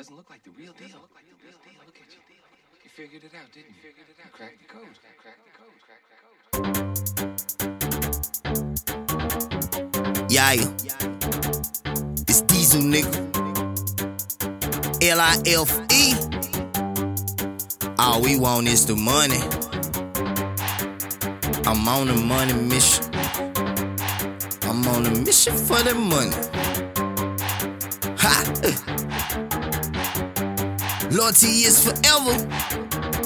doesn't look like the real deal. Look like the real deal. Look at you. You figured it out, didn't you? You cracked the code. The code. The code. Yeah, it's Diesel nigga. L I F E. All we want is the money. I'm on a money mission. I'm on a mission for the money. Ha! Loyalty is forever.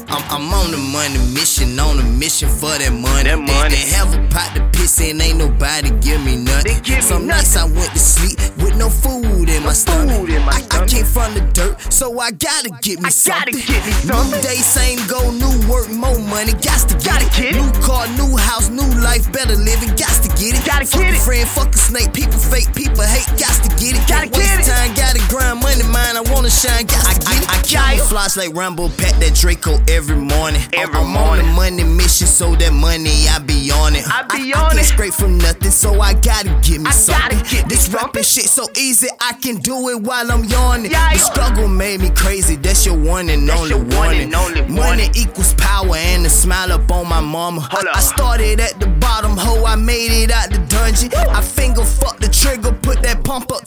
I'm, I'm on the money mission, on a mission for that money. That money. Have a pot to piss in, ain't nobody give me nothing. They give me Some nights I went to sleep with no food in my stomach. food in my I, I stomach. came from the dirt, so I gotta get me I gotta get me something. New day, same goal, new work, more money. Got to get Gotta it. get it. New car, new house, new life, better living. Got to get it. Gotta fuck get a it. friend, fuck a snake. People fake, people hate. Got to get it. Gotta Can't waste get it. time, gotta grind money, mine. I wanna shine. Got to get it. I, I camouflage like Rambo, pack that Draco every morning. I'm- Every I'm, on the money mission, so that money I be on it. I be I, on can't it. scrape from nothing, so I gotta get me I something. gotta get this rapping shit so easy, I can do it while I'm yawning. Yeah, the struggle made me crazy. That's your one and That's only one warning. and only Money warning. equals power and a smile up on my mama. I. I started at the bottom, ho, I made it out the dungeon.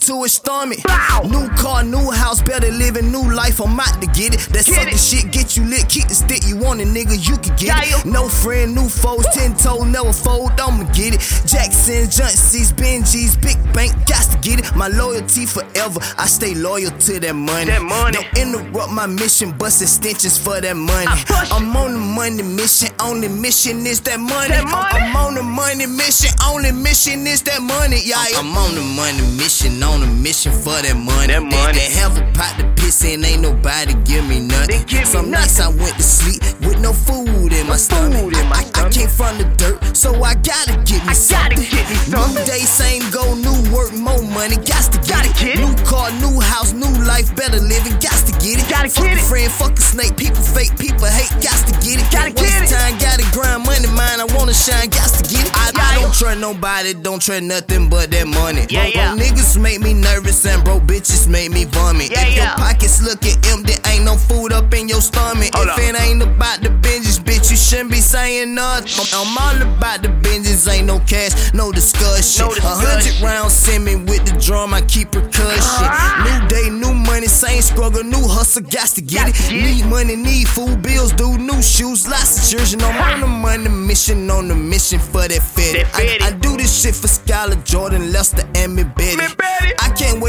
To his stomach. Bow. New car, new house, better living, new life. I'm out to get it. That sucker it. shit get you lit. Keep the stick you want, a nigga, you can get Yeah, it. No friend, new foes, ten toe, never fold. I'ma get it. Jackson's, Junsies, Benjis, Big Bank, got to get it. My loyalty forever. I stay loyal to that money. That money. Don't interrupt my mission, bust extensions for that money. It. I'm on the money mission, only mission is that money. That money. I'm on the money mission, only mission is that money. Yeah, I'm on the money mission, on a mission for that money. That They- money. They, have a pot to piss in, ain't nobody give me nothing. Give me Some nights I went to sleep with no food in my stomach. in my I, I, I stomach. came from the dirt, so I gotta get me I gotta something. get me something. New day, same goal, new work, more money. Got to get Gotta it. get it. New car, new house, new life, better living. Got to get it. Gotta fuck get a it. friend, fuck a snake. People fake, people hate. Got to get it. Gotta Can't waste get it. time, gotta grind money, mine. I wanna shine. Got to get it. I, Yeah, I don't trust nobody, don't trust nothing but that money. Yeah, yeah. Make me nervous and broke bitches make me vomit. Yeah, if your pockets looking empty, ain't no food up in your stomach. Hold if up. it ain't about the Benjis, bitch, you shouldn't be saying nothing. I'm, all about the Benjis, ain't no cash, no discussion. No A hundred discussion. rounds send me with the drum, I keep percussion. Ah. New day, new money, same struggle, new hustle, got to get it. to get it. Need money, need food, bills, do new shoes, lots of children. I'm on the money mission, on the mission for that fetty. I, I do this shit for Skylar, Jordan, Lester, and me Betty. Me Betty.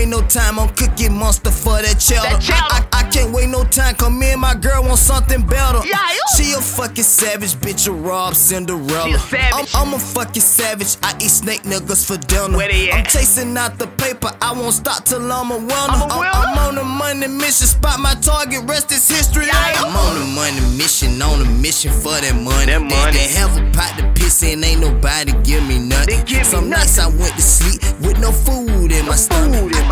Wait no time on Cookie Monster for that cheddar. That cheddar. I, I, I can't wait no time, cause me and my girl want something better. Yeah. She a fucking savage, bitch, a Rob Cinderella. She a savage. I'm, I'm a fucking savage, I eat snake niggas for dinner. Where they I'm at? chasing out the paper, I won't stop till I'm a winner. I'm a I'm, winner. I'm on a money mission, spot my target, rest is history. Yeah. I'm on a money mission, on a mission for that money. That They- money. They, have a pot to piss in, ain't nobody give me nothing. They give me Some nights I went to sleep with no food in my stomach. food in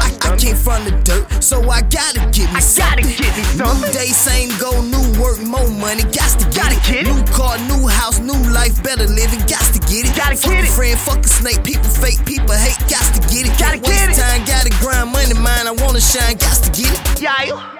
from the dirt, so I gotta get me I gotta get me something. New day, same goal, new work, more money. Got to get Gotta it. get it. New car, new house, new life, better living. Got to get it. Gotta fuck get a it. friend, fuck a snake. People fake, people hate. Got to get it. Gotta Can't waste get it. time, gotta grind money, mine. I wanna shine. Got to get it. Yeah.